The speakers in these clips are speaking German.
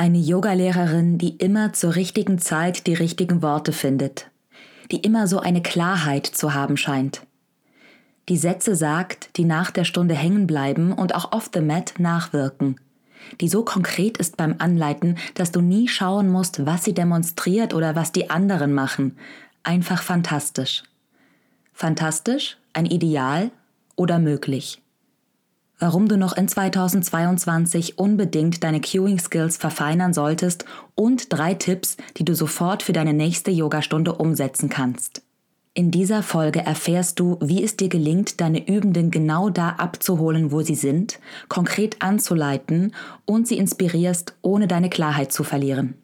Eine Yogalehrerin, die immer zur richtigen Zeit die richtigen Worte findet, die immer so eine Klarheit zu haben scheint. Die Sätze sagt, die nach der Stunde hängen bleiben und auch off the mat nachwirken. Die so konkret ist beim Anleiten, dass du nie schauen musst, was sie demonstriert oder was die anderen machen. Einfach fantastisch. Fantastisch, ein Ideal oder möglich warum du noch in 2022 unbedingt deine Cueing Skills verfeinern solltest und drei Tipps, die du sofort für deine nächste Yogastunde umsetzen kannst. In dieser Folge erfährst du, wie es dir gelingt, deine Übenden genau da abzuholen, wo sie sind, konkret anzuleiten und sie inspirierst, ohne deine Klarheit zu verlieren.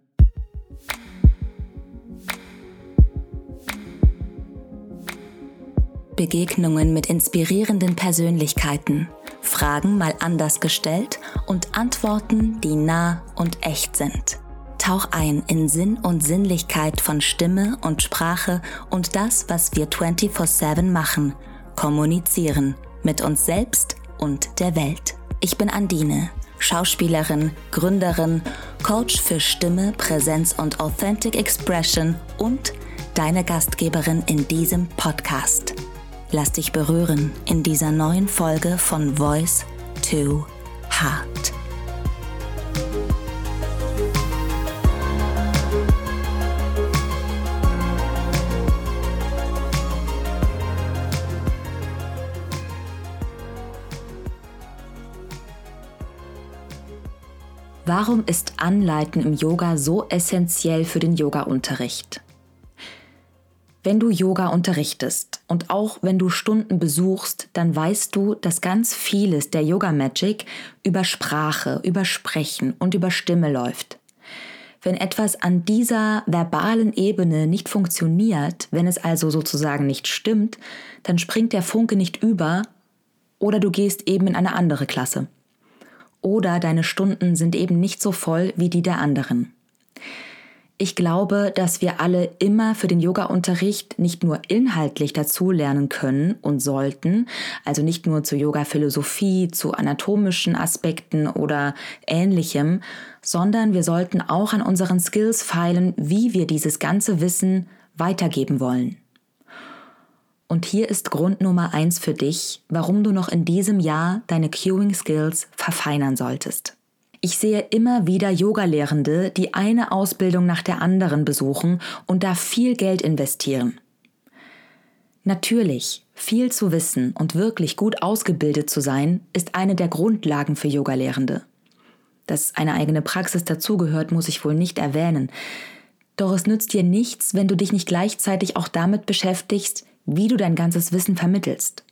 Begegnungen mit inspirierenden Persönlichkeiten – Fragen mal anders gestellt und Antworten, die nah und echt sind. Tauch ein in Sinn und Sinnlichkeit von Stimme und Sprache und das, was wir 24/7 machen, kommunizieren mit uns selbst und der Welt. Ich bin Andine, Schauspielerin, Gründerin, Coach für Stimme, Präsenz und Authentic Expression und deine Gastgeberin in diesem Podcast. Lass dich berühren in dieser neuen Folge von Voice to Heart. Warum ist Anleiten im Yoga so essentiell für den Yoga-Unterricht? Wenn du Yoga unterrichtest und auch wenn du Stunden besuchst, dann weißt du, dass ganz vieles der Yoga Magic über Sprache, über Sprechen und über Stimme läuft. Wenn etwas an dieser verbalen Ebene nicht funktioniert, wenn es also sozusagen nicht stimmt, dann springt der Funke nicht über oder du gehst eben in eine andere Klasse. Oder deine Stunden sind eben nicht so voll wie die der anderen. Ich glaube, dass wir alle immer für den Yoga-Unterricht nicht nur inhaltlich dazu lernen können und sollten, also nicht nur zur Yoga-Philosophie, zu anatomischen Aspekten oder ähnlichem, sondern wir sollten auch an unseren Skills feilen, wie wir dieses ganze Wissen weitergeben wollen. Und hier ist Grund Nummer eins für dich, warum du noch in diesem Jahr deine Cueing Skills verfeinern solltest. Ich sehe immer wieder Yogalehrende, die eine Ausbildung nach der anderen besuchen und da viel Geld investieren. Natürlich, viel zu wissen und wirklich gut ausgebildet zu sein, ist eine der Grundlagen für Yogalehrende. Dass eine eigene Praxis dazugehört, muss ich wohl nicht erwähnen. Doch es nützt dir nichts, wenn du dich nicht gleichzeitig auch damit beschäftigst, wie du dein ganzes Wissen vermittelst.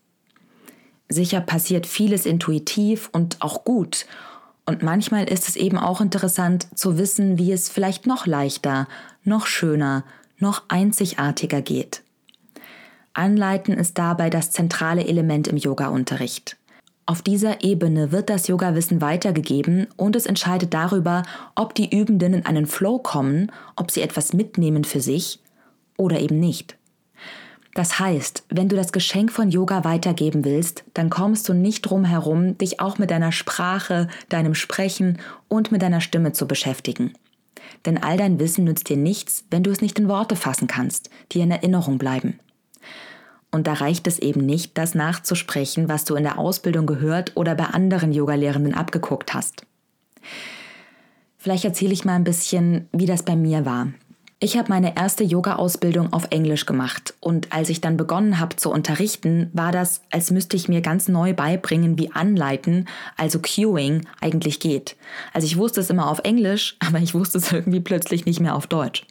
Sicher passiert vieles intuitiv und auch gut, und manchmal ist es eben auch interessant zu wissen, wie es vielleicht noch leichter, noch schöner, noch einzigartiger geht. Anleiten ist dabei das zentrale Element im Yoga-Unterricht. Auf dieser Ebene wird das Yoga-Wissen weitergegeben und es entscheidet darüber, ob die Übenden in einen Flow kommen, ob sie etwas mitnehmen für sich oder eben nicht. Das heißt, wenn du das Geschenk von Yoga weitergeben willst, dann kommst du nicht drum herum, dich auch mit deiner Sprache, deinem Sprechen und mit deiner Stimme zu beschäftigen. Denn all dein Wissen nützt dir nichts, wenn du es nicht in Worte fassen kannst, die in Erinnerung bleiben. Und da reicht es eben nicht, das nachzusprechen, was du in der Ausbildung gehört oder bei anderen Yogalehrenden abgeguckt hast. Vielleicht erzähle ich mal ein bisschen, wie das bei mir war. Ich habe meine erste Yoga-Ausbildung auf Englisch gemacht und als ich dann begonnen habe zu unterrichten, war das, als müsste ich mir ganz neu beibringen, wie Anleiten, also Cueing, eigentlich geht. Also ich wusste es immer auf Englisch, aber ich wusste es irgendwie plötzlich nicht mehr auf Deutsch.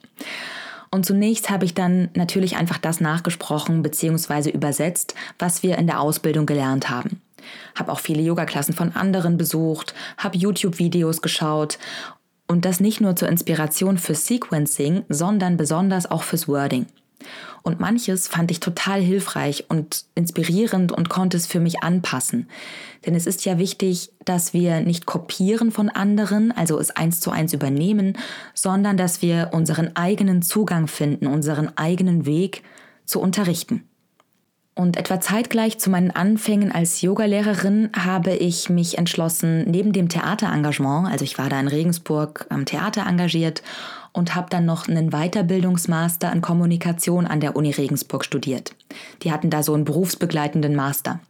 Und zunächst habe ich dann natürlich einfach das nachgesprochen bzw. übersetzt, was wir in der Ausbildung gelernt haben. Habe auch viele Yoga-Klassen von anderen besucht, habe YouTube-Videos geschaut und das nicht nur zur Inspiration fürs Sequencing, sondern besonders auch fürs Wording. Und manches fand ich total hilfreich und inspirierend und konnte es für mich anpassen. Denn es ist ja wichtig, dass wir nicht kopieren von anderen, also es eins zu eins übernehmen, sondern dass wir unseren eigenen Zugang finden, unseren eigenen Weg zu unterrichten. Und etwa zeitgleich zu meinen Anfängen als Yogalehrerin habe ich mich entschlossen, neben dem Theaterengagement, also ich war da in Regensburg am Theater engagiert und habe dann noch einen Weiterbildungsmaster in Kommunikation an der Uni Regensburg studiert. Die hatten da so einen berufsbegleitenden Master.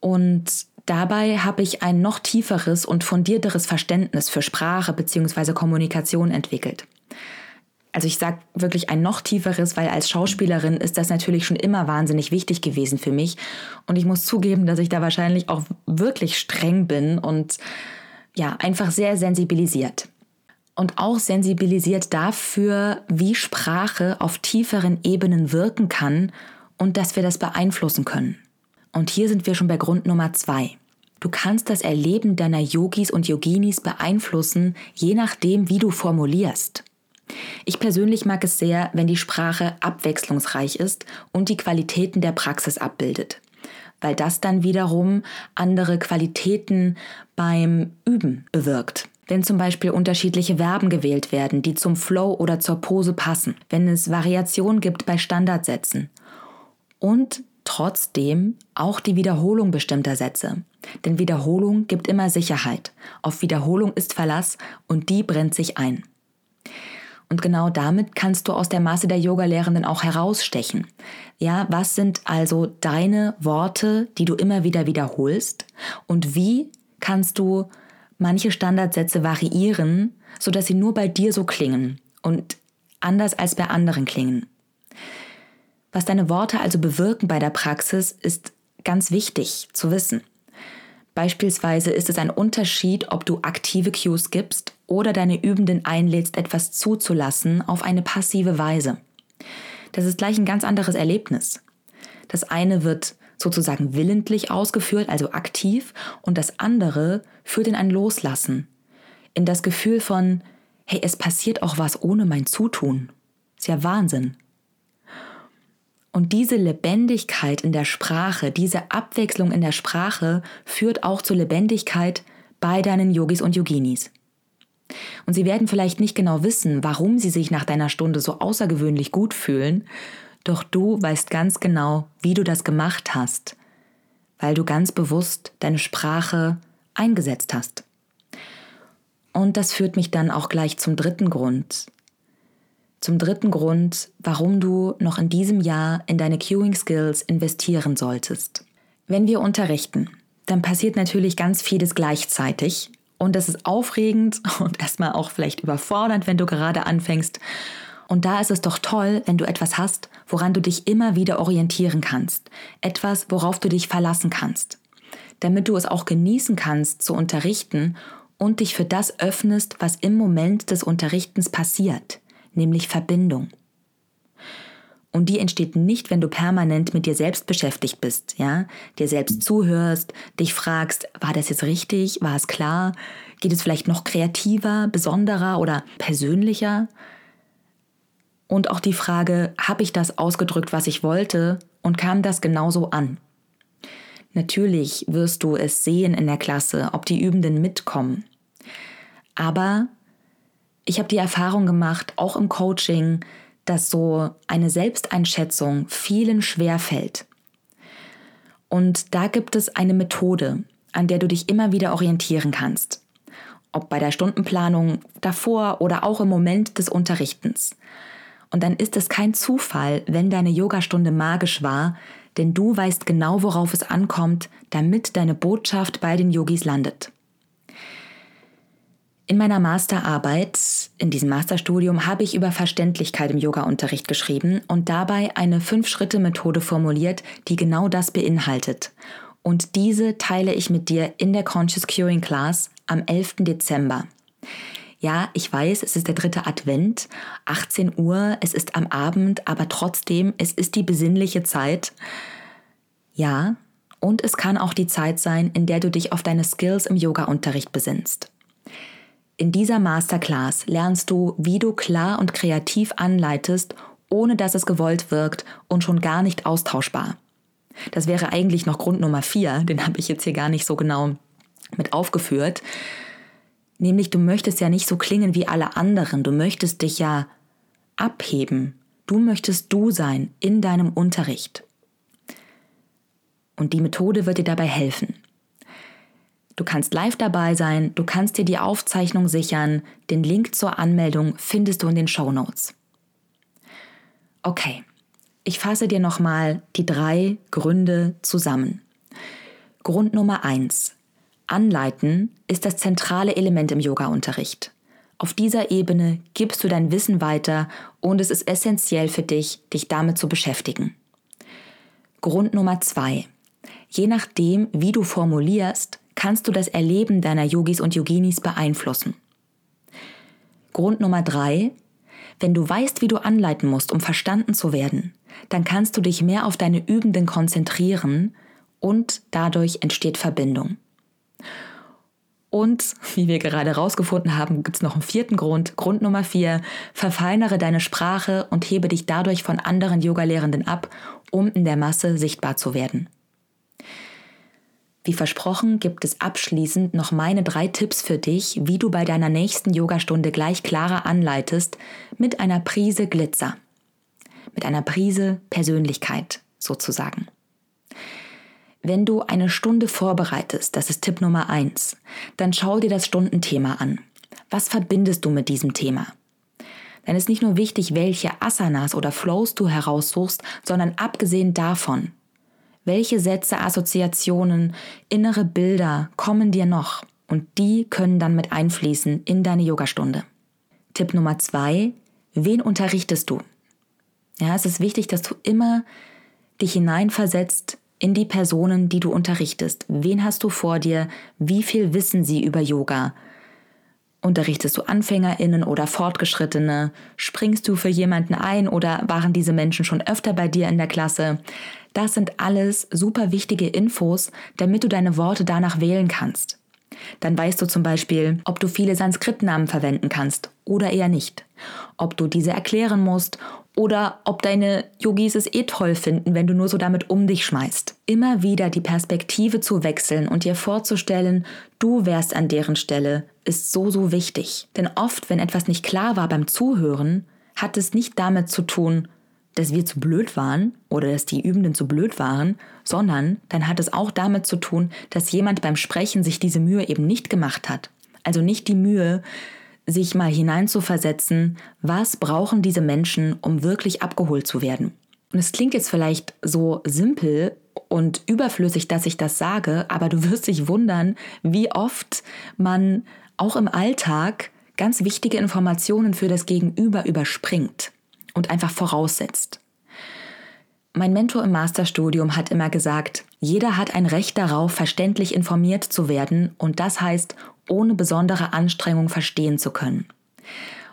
Und dabei habe ich ein noch tieferes und fundierteres Verständnis für Sprache bzw. Kommunikation entwickelt also ich sage wirklich ein noch tieferes, weil als Schauspielerin ist das natürlich schon immer wahnsinnig wichtig gewesen für mich. Und ich muss zugeben, dass ich da wahrscheinlich auch wirklich streng bin und ja, einfach sehr sensibilisiert. Und auch sensibilisiert dafür, wie Sprache auf tieferen Ebenen wirken kann und dass wir das beeinflussen können. Und hier sind wir schon bei Grund Nummer zwei. Du kannst das Erleben deiner Yogis und Yoginis beeinflussen, je nachdem, wie du formulierst. Ich persönlich mag es sehr, wenn die Sprache abwechslungsreich ist und die Qualitäten der Praxis abbildet, weil das dann wiederum andere Qualitäten beim Üben bewirkt. Wenn zum Beispiel unterschiedliche Verben gewählt werden, die zum Flow oder zur Pose passen, wenn es Variationen gibt bei Standardsätzen und trotzdem auch die Wiederholung bestimmter Sätze. Denn Wiederholung gibt immer Sicherheit. Auf Wiederholung ist Verlass und die brennt sich ein. Und genau damit kannst du aus der Masse der Yoga-Lehrenden auch herausstechen. Ja, was sind also deine Worte, die du immer wieder wiederholst? Und wie kannst du manche Standardsätze variieren, sodass sie nur bei dir so klingen und anders als bei anderen klingen? Was deine Worte also bewirken bei der Praxis, ist ganz wichtig zu wissen. Beispielsweise ist es ein Unterschied, ob du aktive Cues gibst oder deine Übenden einlädst, etwas zuzulassen auf eine passive Weise. Das ist gleich ein ganz anderes Erlebnis. Das eine wird sozusagen willentlich ausgeführt, also aktiv, und das andere führt in ein Loslassen, in das Gefühl von, hey, es passiert auch was ohne mein Zutun. Ist ja Wahnsinn. Und diese Lebendigkeit in der Sprache, diese Abwechslung in der Sprache führt auch zur Lebendigkeit bei deinen Yogis und Yoginis. Und sie werden vielleicht nicht genau wissen, warum sie sich nach deiner Stunde so außergewöhnlich gut fühlen, doch du weißt ganz genau, wie du das gemacht hast, weil du ganz bewusst deine Sprache eingesetzt hast. Und das führt mich dann auch gleich zum dritten Grund, zum dritten Grund, warum du noch in diesem Jahr in deine Queuing Skills investieren solltest. Wenn wir unterrichten, dann passiert natürlich ganz vieles gleichzeitig und das ist aufregend und erstmal auch vielleicht überfordernd, wenn du gerade anfängst. Und da ist es doch toll, wenn du etwas hast, woran du dich immer wieder orientieren kannst. Etwas, worauf du dich verlassen kannst. Damit du es auch genießen kannst zu unterrichten und dich für das öffnest, was im Moment des Unterrichtens passiert nämlich Verbindung. Und die entsteht nicht, wenn du permanent mit dir selbst beschäftigt bist, ja? Dir selbst zuhörst, dich fragst, war das jetzt richtig? War es klar? Geht es vielleicht noch kreativer, besonderer oder persönlicher? Und auch die Frage, habe ich das ausgedrückt, was ich wollte? Und kam das genauso an? Natürlich wirst du es sehen in der Klasse, ob die Übenden mitkommen. Aber ich habe die Erfahrung gemacht, auch im Coaching, dass so eine Selbsteinschätzung vielen schwer fällt. Und da gibt es eine Methode, an der du dich immer wieder orientieren kannst. Ob bei der Stundenplanung davor oder auch im Moment des Unterrichtens. Und dann ist es kein Zufall, wenn deine Yogastunde magisch war, denn du weißt genau, worauf es ankommt, damit deine Botschaft bei den Yogis landet. In meiner Masterarbeit, in diesem Masterstudium, habe ich über Verständlichkeit im Yoga-Unterricht geschrieben und dabei eine Fünf-Schritte-Methode formuliert, die genau das beinhaltet. Und diese teile ich mit dir in der Conscious Curing Class am 11. Dezember. Ja, ich weiß, es ist der dritte Advent, 18 Uhr, es ist am Abend, aber trotzdem, es ist die besinnliche Zeit. Ja, und es kann auch die Zeit sein, in der du dich auf deine Skills im Yoga-Unterricht besinnst. In dieser Masterclass lernst du, wie du klar und kreativ anleitest, ohne dass es gewollt wirkt und schon gar nicht austauschbar. Das wäre eigentlich noch Grund Nummer vier, den habe ich jetzt hier gar nicht so genau mit aufgeführt. Nämlich, du möchtest ja nicht so klingen wie alle anderen, du möchtest dich ja abheben. Du möchtest du sein in deinem Unterricht. Und die Methode wird dir dabei helfen. Du kannst live dabei sein, du kannst dir die Aufzeichnung sichern, den Link zur Anmeldung findest du in den Show Notes. Okay, ich fasse dir nochmal die drei Gründe zusammen. Grund Nummer eins: Anleiten ist das zentrale Element im Yoga-Unterricht. Auf dieser Ebene gibst du dein Wissen weiter und es ist essentiell für dich, dich damit zu beschäftigen. Grund Nummer zwei. Je nachdem, wie du formulierst, kannst du das Erleben deiner Yogis und Yoginis beeinflussen. Grund Nummer drei. Wenn du weißt, wie du anleiten musst, um verstanden zu werden, dann kannst du dich mehr auf deine Übenden konzentrieren und dadurch entsteht Verbindung. Und wie wir gerade herausgefunden haben, gibt es noch einen vierten Grund. Grund Nummer vier, verfeinere deine Sprache und hebe dich dadurch von anderen Yogalehrenden ab, um in der Masse sichtbar zu werden. Wie versprochen gibt es abschließend noch meine drei Tipps für dich, wie du bei deiner nächsten Yogastunde gleich klarer anleitest, mit einer Prise Glitzer. Mit einer Prise Persönlichkeit sozusagen. Wenn du eine Stunde vorbereitest, das ist Tipp Nummer eins, dann schau dir das Stundenthema an. Was verbindest du mit diesem Thema? Dann ist nicht nur wichtig, welche Asanas oder Flows du heraussuchst, sondern abgesehen davon, welche Sätze, Assoziationen, innere Bilder kommen dir noch und die können dann mit einfließen in deine Yogastunde. Tipp Nummer zwei, wen unterrichtest du? Ja, es ist wichtig, dass du immer dich hineinversetzt in die Personen, die du unterrichtest. Wen hast du vor dir? Wie viel wissen sie über Yoga? Unterrichtest du Anfängerinnen oder Fortgeschrittene? Springst du für jemanden ein oder waren diese Menschen schon öfter bei dir in der Klasse? Das sind alles super wichtige Infos, damit du deine Worte danach wählen kannst. Dann weißt du zum Beispiel, ob du viele Sanskritnamen verwenden kannst oder eher nicht, ob du diese erklären musst oder ob deine Yogis es eh toll finden, wenn du nur so damit um dich schmeißt. Immer wieder die Perspektive zu wechseln und dir vorzustellen, du wärst an deren Stelle, ist so, so wichtig. Denn oft, wenn etwas nicht klar war beim Zuhören, hat es nicht damit zu tun, dass wir zu blöd waren oder dass die Übenden zu blöd waren, sondern dann hat es auch damit zu tun, dass jemand beim Sprechen sich diese Mühe eben nicht gemacht hat. Also nicht die Mühe, sich mal hineinzuversetzen, was brauchen diese Menschen, um wirklich abgeholt zu werden. Und es klingt jetzt vielleicht so simpel und überflüssig, dass ich das sage, aber du wirst dich wundern, wie oft man auch im Alltag ganz wichtige Informationen für das Gegenüber überspringt und einfach voraussetzt. Mein Mentor im Masterstudium hat immer gesagt, jeder hat ein Recht darauf, verständlich informiert zu werden und das heißt, ohne besondere Anstrengung verstehen zu können.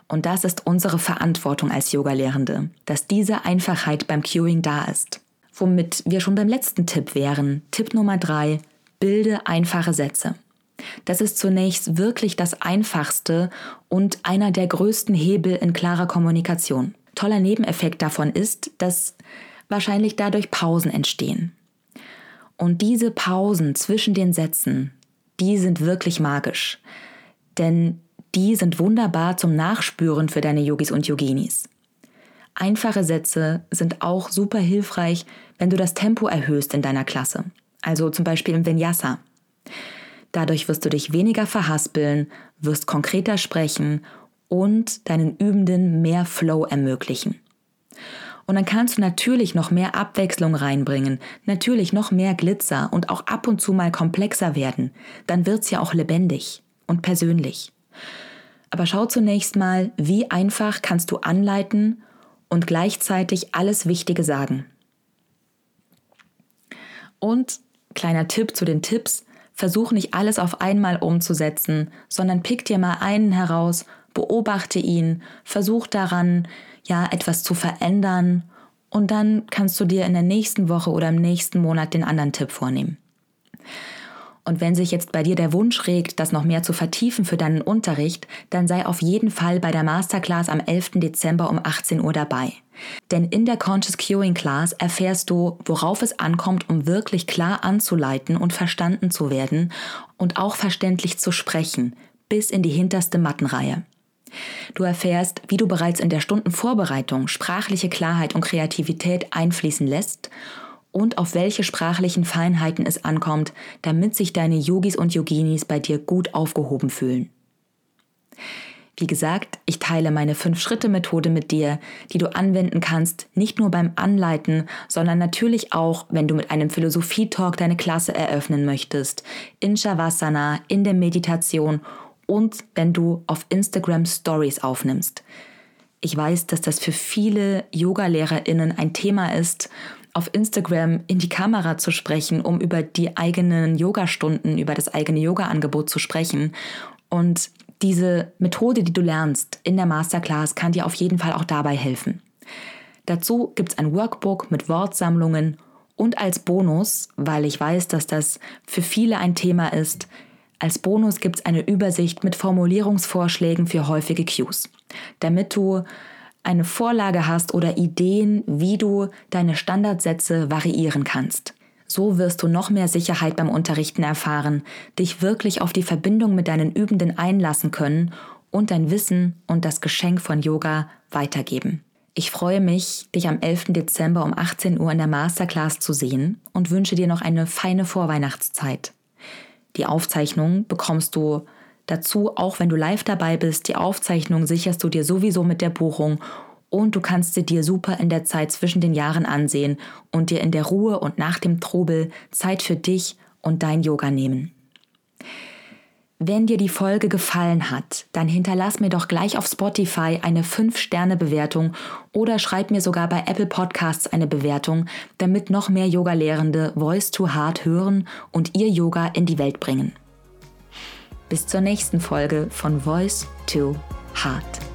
Und das ist unsere Verantwortung als Yogalehrende, dass diese Einfachheit beim Cueing da ist. Womit wir schon beim letzten Tipp wären. Tipp Nummer drei, bilde einfache Sätze. Das ist zunächst wirklich das Einfachste und einer der größten Hebel in klarer Kommunikation. Toller Nebeneffekt davon ist, dass wahrscheinlich dadurch Pausen entstehen. Und diese Pausen zwischen den Sätzen, die sind wirklich magisch. Denn die sind wunderbar zum Nachspüren für deine Yogis und Yoginis. Einfache Sätze sind auch super hilfreich, wenn du das Tempo erhöhst in deiner Klasse. Also zum Beispiel im Vinyasa. Dadurch wirst du dich weniger verhaspeln, wirst konkreter sprechen und deinen Übenden mehr Flow ermöglichen. Und dann kannst du natürlich noch mehr Abwechslung reinbringen, natürlich noch mehr Glitzer und auch ab und zu mal komplexer werden. Dann wird's ja auch lebendig und persönlich. Aber schau zunächst mal, wie einfach kannst du anleiten und gleichzeitig alles Wichtige sagen. Und kleiner Tipp zu den Tipps, versuch nicht alles auf einmal umzusetzen, sondern pick dir mal einen heraus, beobachte ihn, versuch daran, ja, etwas zu verändern und dann kannst du dir in der nächsten Woche oder im nächsten Monat den anderen Tipp vornehmen. Und wenn sich jetzt bei dir der Wunsch regt, das noch mehr zu vertiefen für deinen Unterricht, dann sei auf jeden Fall bei der Masterclass am 11. Dezember um 18 Uhr dabei. Denn in der Conscious Curing Class erfährst du, worauf es ankommt, um wirklich klar anzuleiten und verstanden zu werden und auch verständlich zu sprechen, bis in die hinterste Mattenreihe. Du erfährst, wie du bereits in der Stundenvorbereitung sprachliche Klarheit und Kreativität einfließen lässt und auf welche sprachlichen Feinheiten es ankommt, damit sich deine Yogis und Yoginis bei dir gut aufgehoben fühlen. Wie gesagt, ich teile meine Fünf-Schritte-Methode mit dir, die du anwenden kannst, nicht nur beim Anleiten, sondern natürlich auch, wenn du mit einem Philosophie-Talk deine Klasse eröffnen möchtest, in Shavasana, in der Meditation und wenn du auf Instagram Stories aufnimmst. Ich weiß, dass das für viele Yoga-LehrerInnen ein Thema ist, auf Instagram in die Kamera zu sprechen, um über die eigenen Yoga-Stunden, über das eigene Yoga-Angebot zu sprechen. Und diese Methode, die du lernst in der Masterclass, kann dir auf jeden Fall auch dabei helfen. Dazu gibt es ein Workbook mit Wortsammlungen und als Bonus, weil ich weiß, dass das für viele ein Thema ist, als Bonus gibt es eine Übersicht mit Formulierungsvorschlägen für häufige Cues, damit du eine Vorlage hast oder Ideen, wie du deine Standardsätze variieren kannst. So wirst du noch mehr Sicherheit beim Unterrichten erfahren, dich wirklich auf die Verbindung mit deinen Übenden einlassen können und dein Wissen und das Geschenk von Yoga weitergeben. Ich freue mich, dich am 11. Dezember um 18 Uhr in der Masterclass zu sehen und wünsche dir noch eine feine Vorweihnachtszeit. Die Aufzeichnung bekommst du dazu, auch wenn du live dabei bist. Die Aufzeichnung sicherst du dir sowieso mit der Buchung und du kannst sie dir super in der Zeit zwischen den Jahren ansehen und dir in der Ruhe und nach dem Trubel Zeit für dich und dein Yoga nehmen. Wenn dir die Folge gefallen hat, dann hinterlass mir doch gleich auf Spotify eine 5-Sterne-Bewertung oder schreib mir sogar bei Apple Podcasts eine Bewertung, damit noch mehr Yoga-Lehrende Voice to Heart hören und ihr Yoga in die Welt bringen. Bis zur nächsten Folge von Voice to Heart.